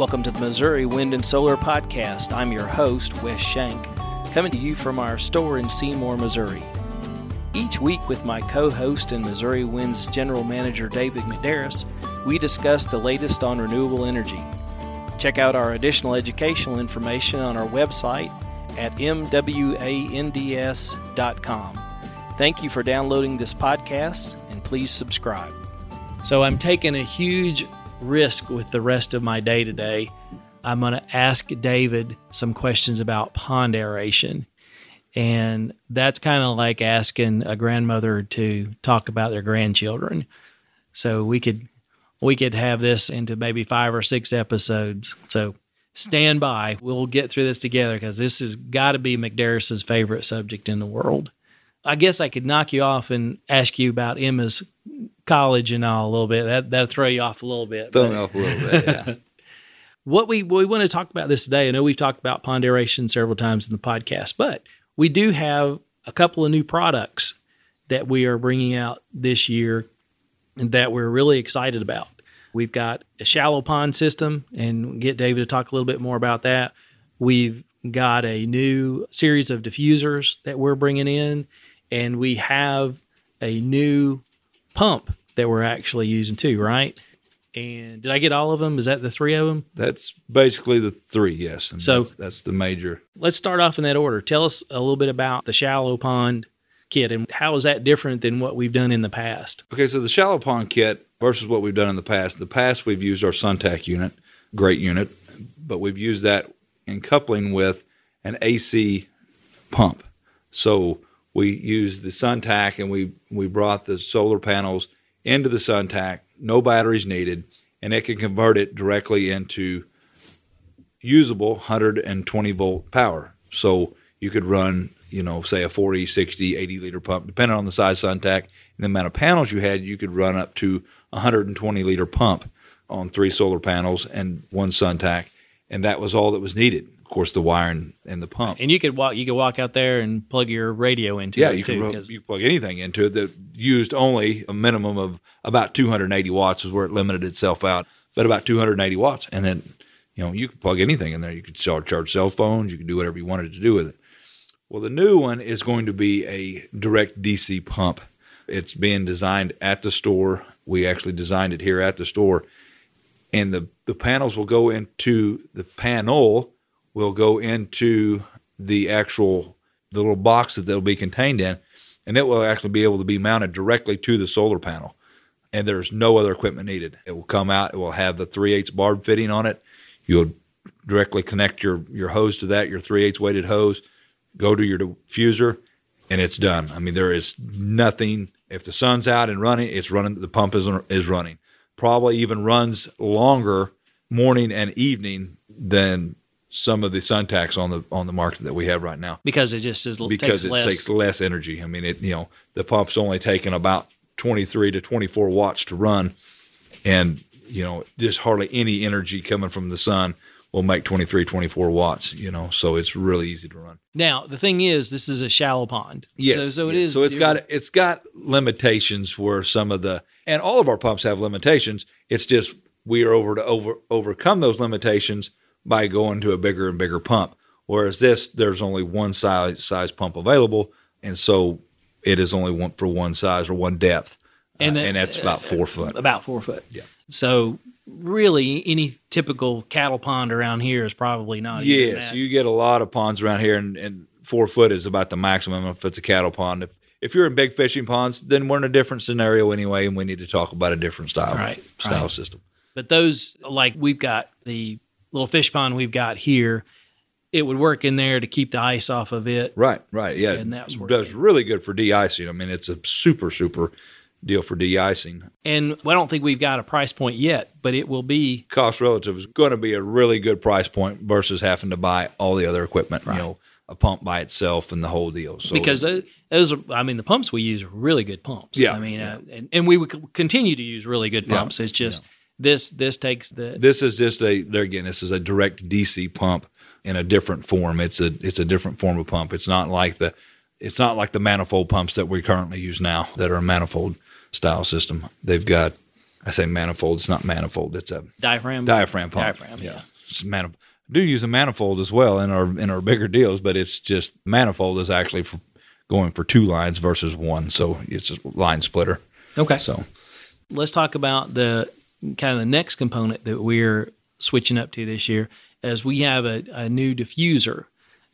Welcome to the Missouri Wind and Solar Podcast. I'm your host, Wes Shank, coming to you from our store in Seymour, Missouri. Each week, with my co host and Missouri Wind's General Manager David McDarris, we discuss the latest on renewable energy. Check out our additional educational information on our website at mwands.com. Thank you for downloading this podcast and please subscribe. So, I'm taking a huge risk with the rest of my day today. I'm going to ask David some questions about pond aeration. And that's kind of like asking a grandmother to talk about their grandchildren. So we could we could have this into maybe 5 or 6 episodes. So stand by. We'll get through this together because this has got to be McDarris's favorite subject in the world. I guess I could knock you off and ask you about Emma's college and all a little bit. That that'll throw you off a little bit. Throw me off a little bit. Yeah. what we we want to talk about this today. I know we've talked about pond aeration several times in the podcast, but we do have a couple of new products that we are bringing out this year and that we're really excited about. We've got a shallow pond system, and get David to talk a little bit more about that. We've got a new series of diffusers that we're bringing in, and we have a new pump that we're actually using too, right? And did I get all of them? Is that the three of them? That's basically the three, yes. And So- that's, that's the major. Let's start off in that order. Tell us a little bit about the shallow pond kit and how is that different than what we've done in the past? Okay, so the shallow pond kit versus what we've done in the past. In the past, we've used our Suntac unit, great unit, but we've used that in coupling with an AC pump. So we used the Suntac and we we brought the solar panels into the Suntac, no batteries needed, and it can convert it directly into usable 120 volt power. So you could run, you know, say a 40, 60, 80 liter pump, depending on the size Suntac and the amount of panels you had, you could run up to 120 liter pump on three solar panels and one Suntac, and that was all that was needed. Of course, the wire and, and the pump. And you could walk you could walk out there and plug your radio into Yeah, it you too. can 'cause- you plug anything into it that used only a minimum of about 280 watts is where it limited itself out, but about 280 watts, and then you know you could plug anything in there. You could charge, charge cell phones. You could do whatever you wanted to do with it. Well, the new one is going to be a direct DC pump. It's being designed at the store. We actually designed it here at the store, and the the panels will go into the panel will go into the actual the little box that they'll be contained in, and it will actually be able to be mounted directly to the solar panel. And there's no other equipment needed. It will come out. It will have the 3 8 barb fitting on it. You'll directly connect your your hose to that, your 3 8 weighted hose, go to your diffuser, and it's done. I mean, there is nothing. If the sun's out and running, it's running. The pump is is running. Probably even runs longer morning and evening than some of the Suntacs on the on the market that we have right now because it just is because takes it less. takes less energy. I mean, it you know the pump's only taking about twenty three to twenty four watts to run, and you know just hardly any energy coming from the sun will make 23, 24 watts. You know, so it's really easy to run. now the thing is, this is a shallow pond. Yes, so, so it yes. is. So it's got it's got limitations where some of the and all of our pumps have limitations. It's just we are over to over overcome those limitations by going to a bigger and bigger pump. Whereas this, there's only one size size pump available, and so it is only one for one size or one depth, uh, And and, the- and that's about four foot. about four foot. Yeah. So really, any typical cattle pond around here is probably not. Yes, you get a lot of ponds around here, and, and four foot is about the maximum if it's a cattle pond. If if you're in big fishing ponds, then we're in a different scenario anyway, and we need to talk about a different style Right, style right. system. But those, like we've got the little fish pond we've got here, it would work in there to keep the ice off of it. Right, right, yeah. And that's it does really good for de-icing. I mean, it's a super, super deal for de-icing. And I don't think we've got a price point yet, but it will be Cost relative is going to be a really good price point versus having to buy all the other equipment. You know, a pump by itself and the whole deal. So because those, are, I mean, the pumps we use are really good pumps. Yeah, I mean, yeah. uh, and, and we would continue to use really good Yeah, pumps. It's just this this takes the this is just a there again. This is a direct DC pump in a different form. It's a it's a different form of pump. It's not like the it's not like the manifold pumps that we currently use now that are a manifold style system. They've got I say manifold. It's not manifold. It's a Diaphragm. diaphragm pump. Diaphragm, yeah. It's manifold. Do use a manifold as well in our in our bigger deals, but it's just manifold is actually for going for two lines versus one, so it's a line splitter. Okay. So let's talk about the kind of the next component that we're switching up to this year as we have a, a new diffuser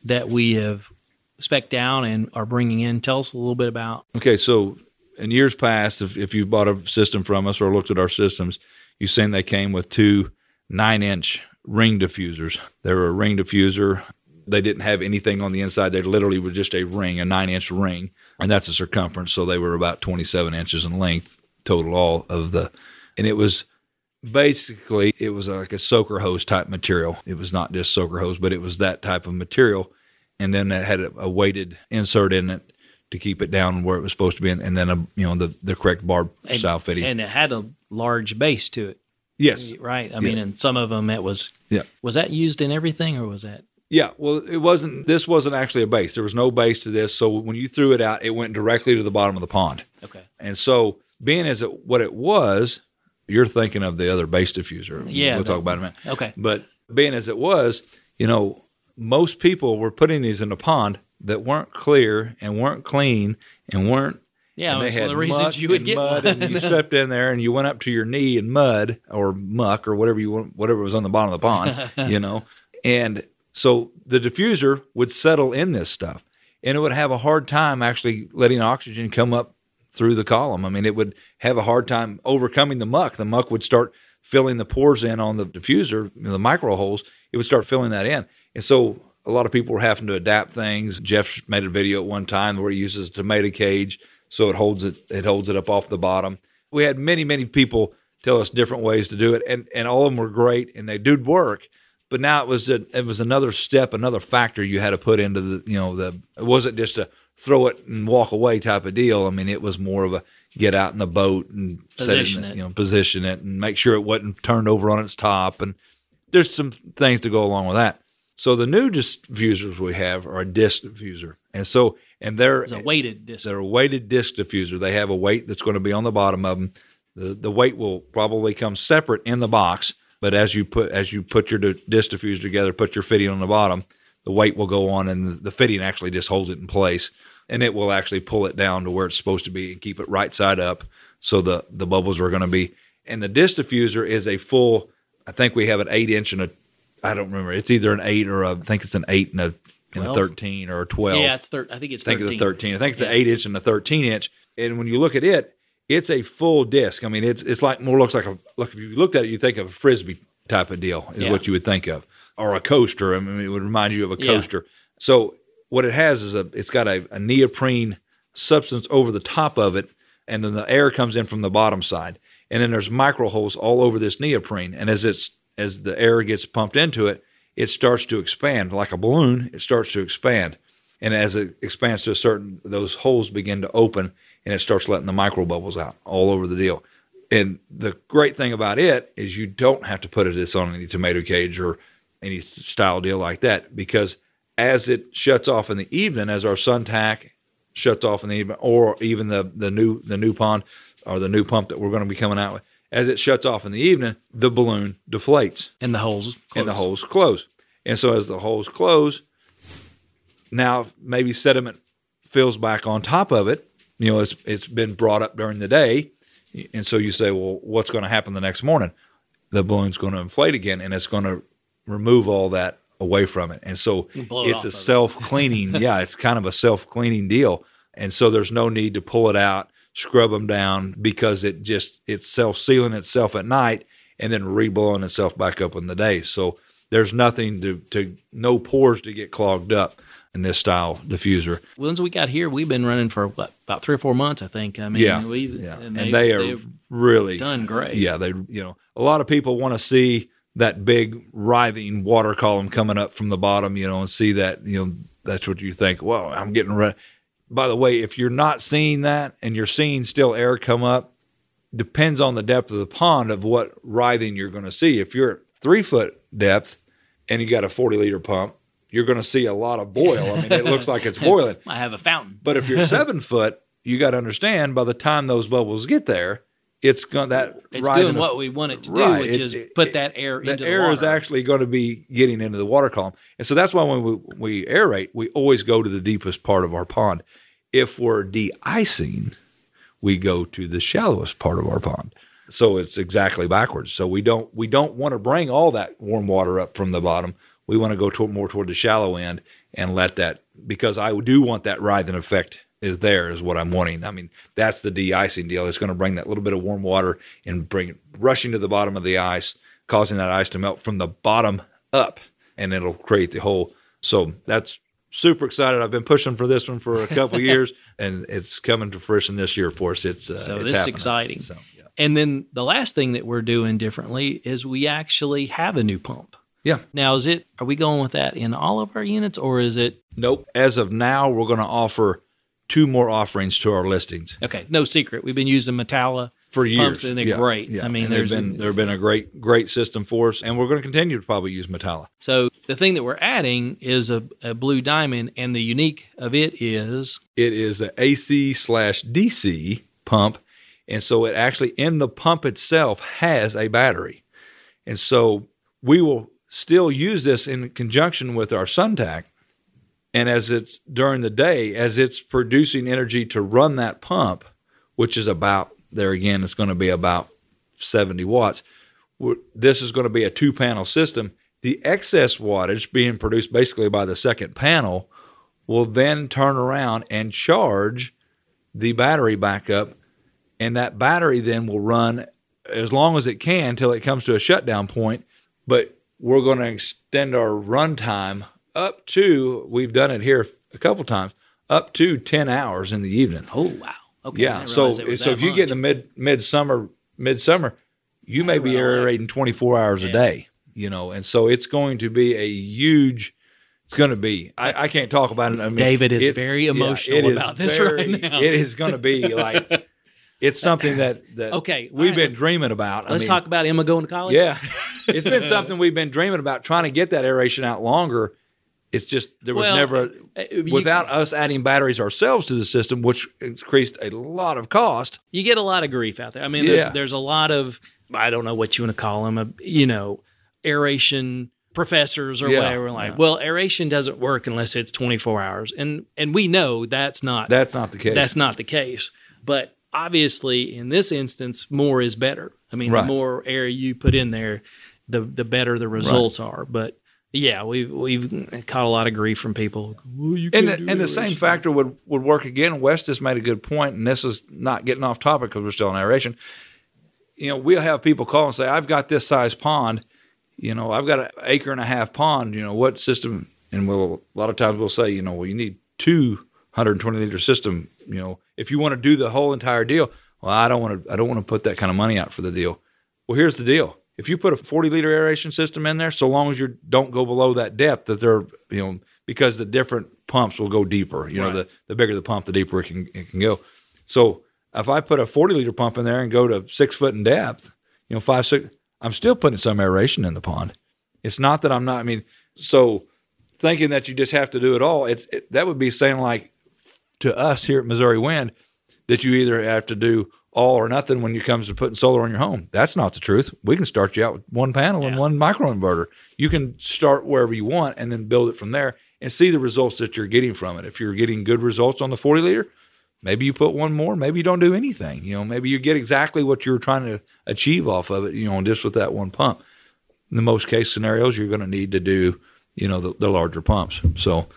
that we have spec down and are bringing in. Tell us a little bit about. Okay, so in years past, if, if you bought a system from us or looked at our systems, you've seen they came with two nine inch ring diffusers. They were a ring diffuser. They didn't have anything on the inside. They literally were just a ring, a nine inch ring, and that's a circumference. So they were about 27 inches in length total, all of the, and it was basically it was like a soaker hose type material. It was not just soaker hose, but it was that type of material. And then it had a, a weighted insert in it to keep it down where it was supposed to be, and, and then a you know the the correct barb and, style fitting. and it had a large base to it, yes, right? I mean, and some of them it was. Yeah. Was that used in everything, or was that? Yeah, well, it wasn't. This wasn't actually a base. There was no base to this. So when you threw it out, it went directly to the bottom of the pond. Okay. And so, being as it, what it was, you're thinking of the other base diffuser. Yeah, we'll talk about it in a minute. Okay. But being as it was, you know, most people were putting these in a pond that weren't clear and weren't clean and weren't. Yeah, and one of the reasons you would get mud, one. and you stepped in there and you went up to your knee in mud or muck or whatever you want, whatever was on the bottom of the pond, you know, and so the diffuser would settle in this stuff, and it would have a hard time actually letting oxygen come up through the column. I mean, it would have a hard time overcoming the muck. The muck would start filling the pores in on the diffuser, you know, the micro holes. It would start filling that in, and so a lot of people were having to adapt things. Jeff made a video at one time where he uses a tomato cage so it holds it it holds it up off the bottom. We had many many people tell us different ways to do it, and and all of them were great and they did work. But now it was a, it was another step, another factor you had to put into the you know the it wasn't just a throw it and walk away type of deal. I mean, it was more of a get out in the boat and Position it. you know, position it, and make sure it wasn't turned over on its top. And there's some things to go along with that. So the new diffusers we have are a disc diffuser, and so and they're It's a weighted disc. they're a weighted disc diffuser. They have a weight that's going to be on the bottom of them. The the weight will probably come separate in the box, but as you put as you put your disc diffuser together, put your fitting on the bottom, the weight will go on, and the, the fitting actually just holds it in place, and it will actually pull it down to where it's supposed to be and keep it right side up, so the the bubbles are going to be. And the disc diffuser is a full. I think we have an eight inch and a. I don't remember. It's either an eight or a, I think it's an eight and a, and a thirteen or a twelve. yeah, it's thir- I think it's I think 13. it's a 13. I think it's Yeah. an 8 inch and a 13 inch. And when you look at it, it's a full disc. I mean, it's it's like more looks like a look. If you looked at it, you think of a frisbee type of deal is Yeah. what you would think of, or a coaster. I mean, it would remind you of a Yeah. coaster. So what it has is a it's got a, a neoprene substance over the top of it, and then the air comes in from the bottom side, and then there's micro holes all over this neoprene. And as it's as the air gets pumped into it, it starts to expand like a balloon. It starts to expand, and as it expands to a certain, those holes begin to open, and it starts letting the micro bubbles out all over the deal. And the great thing about it is you don't have to put this on any tomato cage or any style deal like that because as it shuts off in the evening, as our Suntac shuts off in the evening, or even the the new the new pond or the new pump that we're going to be coming out with, as it shuts off in the evening, the balloon deflates and the holes. and the holes close. And so as the holes close, now maybe sediment fills back on top of it. You know, it's it's been brought up during the day, and so you say, well, what's going to happen the next morning? The balloon's going to inflate again, and it's going to remove all that away from it. And so it it's a self cleaning. yeah, it's kind of a self cleaning deal, and so there's no need to pull it out, scrub them down because it just it's self sealing itself at night and then reblowing itself back up in the day. So there's nothing to to no pores to get clogged up in this style diffuser. Ones we got here, we've been running for what, about three or four months, I think. I mean, Yeah, we yeah, and, and, they, are really done great. Yeah, they you know a lot of people want to see that big writhing water column coming up from the bottom, you know, and see that you know that's what you think. Well, I'm getting ready. By the way, if you're not seeing that and you're seeing still air come up, depends on the depth of the pond of what writhing you're going to see. If you're at three foot depth and you got a 40 liter pump, you're going to see a lot of boil. I mean, it looks like it's boiling. I have a fountain. But if you're seven foot, you got to understand by the time those bubbles get there, it's going that It's doing what we want it to do, Right. which It- is it- put that air the into the air water. is actually going to be getting into the water column. And so that's why when we, we aerate, we always go to the deepest part of our pond. If we're de-icing, we go to the shallowest part of our pond. So it's exactly backwards. So we don't we don't want to bring all that warm water up from the bottom. We want to go toward, more toward the shallow end and let that because I do want that writhing effect is there is what I'm wanting. I mean that's the de-icing deal. It's going to bring that little bit of warm water and bring it rushing to the bottom of the ice, causing that ice to melt from the bottom up, and it'll create the hole. So that's super excited. I've been pushing for this one for a couple of years, and it's coming to fruition this year for us. It's uh, So it's this happening. exciting. So, yeah. And then the last thing that we're doing differently is we actually have a new pump. yeah. Now, is it? Are we going with that in all of our units, or is it? Nope. As of now, we're going to offer two more offerings to our listings Okay, no secret. We've been using Matala for years. pumps, and they're Yeah, great. yeah. I mean, And there's been they've been a great great system for us, and we're going to continue to probably use Matala. so the thing that we're adding is a, a blue diamond, and the unique of it is It is an AC slash DC pump, and so it actually in the pump itself has a battery, and so we will still use this in conjunction with our Suntac. And as it's during the day, as it's producing energy to run that pump, which is about there again, it's going to be about 70 watts. This is going to be a two panel system. The excess wattage being produced basically by the second panel will then turn around and charge the battery back up. And that battery then will run as long as it can till it comes to a shutdown point. But we're going to extend our runtime up to, we've done it here a couple times, up to 10 hours in the evening. oh wow, okay, Yeah. So realize it was so if you get in the much. mid midsummer midsummer, you may be that. aerating 24 hours a day, you know, and so it's going to be a huge it's going to be. I, I can't talk about it. I mean, David is very emotional is about this very- right now. It is going to be like it's something that that Okay, we've been dreaming about. Let's mean, talk about Emma going to college. Yeah, it's been something we've been dreaming about trying to get that aeration out longer. It's just there was Well, never uh, you- without us adding batteries ourselves to the system, which increased a lot of cost. you get a lot of grief out there. I mean, Yeah. there's there's a lot of I don't know what you want to call them, a, you know, aeration professors or Yeah, whatever. Like, yeah. well, aeration doesn't work unless it's 24 hours, and and we know that's not That's not the case. that's not the case. But obviously, in this instance, more is better. I mean, Right. the more air you put in there, the the better the results are. But yeah, we've we've caught a lot of grief from people. Well, you and the, and the same factor would, would work again. Wes has made a good point, and this is not getting off topic because we're still in aeration. You know, we'll have people call and say, "I've got this size pond. You know, I've got an acre and a half pond. You know, what system?" And we'll a lot of times we'll say, "You know, well, you need two 120 liter system. You know, if you want to do the whole entire deal, well, I don't want to. I don't want to put that kind of money out for the deal. Well, here's the deal: if you put a 40 liter aeration system in there, so long as you don't go below that depth, that they're you know because the different pumps will go deeper. You know, the the bigger the pump, the deeper it can it can go. So if I put a 40 liter pump in there and go to six foot in depth, you know, five six, I'm still putting some aeration in the pond. It's not that I'm not. I mean, so thinking that you just have to do it all, it's it, that would be saying like to us here at Missouri Wind that you either have to do all or nothing when it comes to putting solar on your home. That's not the truth. We can start you out with one panel and Yeah. one microinverter. You can start wherever you want and then build it from there and see the results that you're getting from it. If you're getting good results on the 40 liter, maybe you put one more, maybe you don't do anything. You know, maybe you get exactly what you're trying to achieve off of it, you know, just with that one pump. In the most case scenarios, you're going to need to do, you know, the, the larger pumps. So,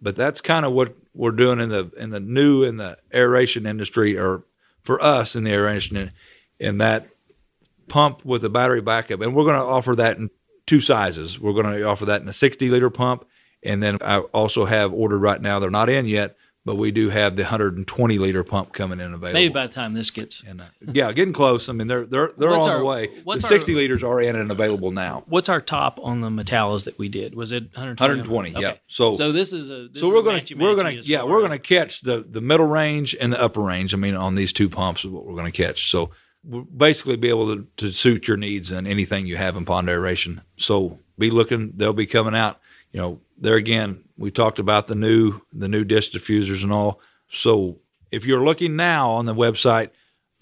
but that's kind of what we're doing in the in the new in the aeration industry, or for us in the aeration in, in that pump with a battery backup, and we're going to offer that in two sizes. We're going to offer that in a 60 liter pump, and then I also have ordered right now. They're not in yet, but we do have the 120 liter pump coming in available. maybe by the time this gets and uh, yeah, getting close. I mean, they're they're they're What's on our- the way. The what's our- 60 liters are in and available now. What's our top on the Matalas that we did? Was it 120? 120, yeah. So- so this is a this so we're gonna we're gonna yeah we're gonna catch the the middle range and the upper range. I mean, on these two pumps is what we're gonna catch. So we'll basically be able to, to suit your needs and anything you have in pond aeration. So be looking; they'll be coming out. You know, there again, we talked about the new the new disc diffusers and all. So if you're looking now on the website,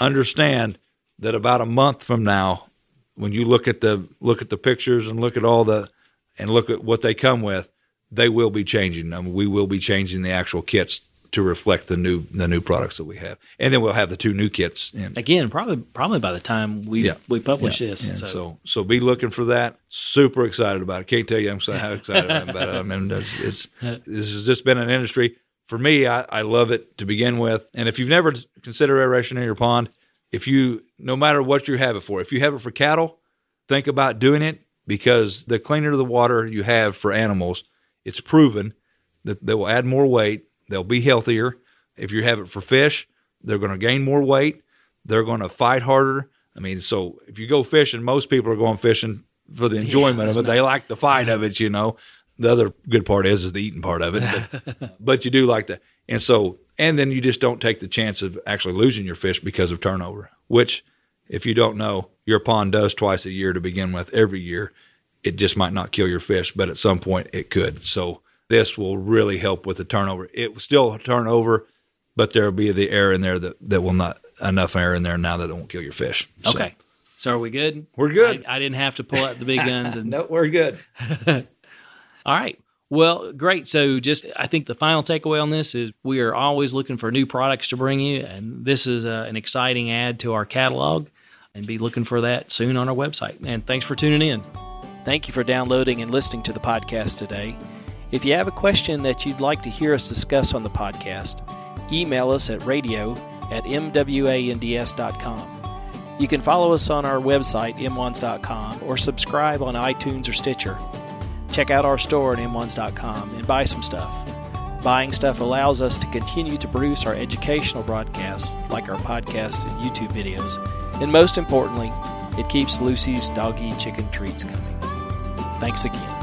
understand that about a month from now, when you look at the look at the pictures and look at all the and look at what they come with, they will be changing. I mean, we will be changing the actual kits to reflect the new the new products that we have, and then we'll have the two new kits. In. Again, probably probably by the time we Yeah. we publish Yeah, this. So, So. so be looking for that. Super excited about it. Can't tell you I'm so how excited I am about it. I mean, it's, it's this has just been an industry for me. I, I love it to begin with. And if you've never considered aeration in your pond, if you no matter what you have it for, if you have it for cattle, think about doing it because the cleaner the water you have for animals, it's proven that they will add more weight. They'll be healthier. If you have it for fish, they're going to gain more weight. They're going to fight harder. I mean, so if you go fishing, most people are going fishing for the enjoyment of it. They like the fight of it, you know. The other good part is is the eating part of it, but, but you do like that. And so, and then you just don't take the chance of actually losing your fish because of turnover. Which, if you don't know, your pond does twice a year to begin with. Every year, it just might not kill your fish, but at some point it could. So this will really help with the turnover. It will still turn over, but there'll be the air in there that, that will not enough air in there now that it won't kill your fish. So- okay. So are we good? We're good. I, I didn't have to pull out the big guns and no, we're good. All right. Well, great. So, just I think the final takeaway on this is we are always looking for new products to bring you, and this is uh, an exciting add to our catalog. And be looking for that soon on our website. And thanks for tuning in. Thank you for downloading and listening to the podcast today. If you have a question that you'd like to hear us discuss on the podcast, email us at radio at mwands.com. You can follow us on our website, mwands.com, or subscribe on iTunes or Stitcher. Check out our store at mwands.com and buy some stuff. Buying stuff allows us to continue to produce our educational broadcasts, like our podcasts and YouTube videos. And most importantly, it keeps Lucy's doggy chicken treats coming. Thanks again.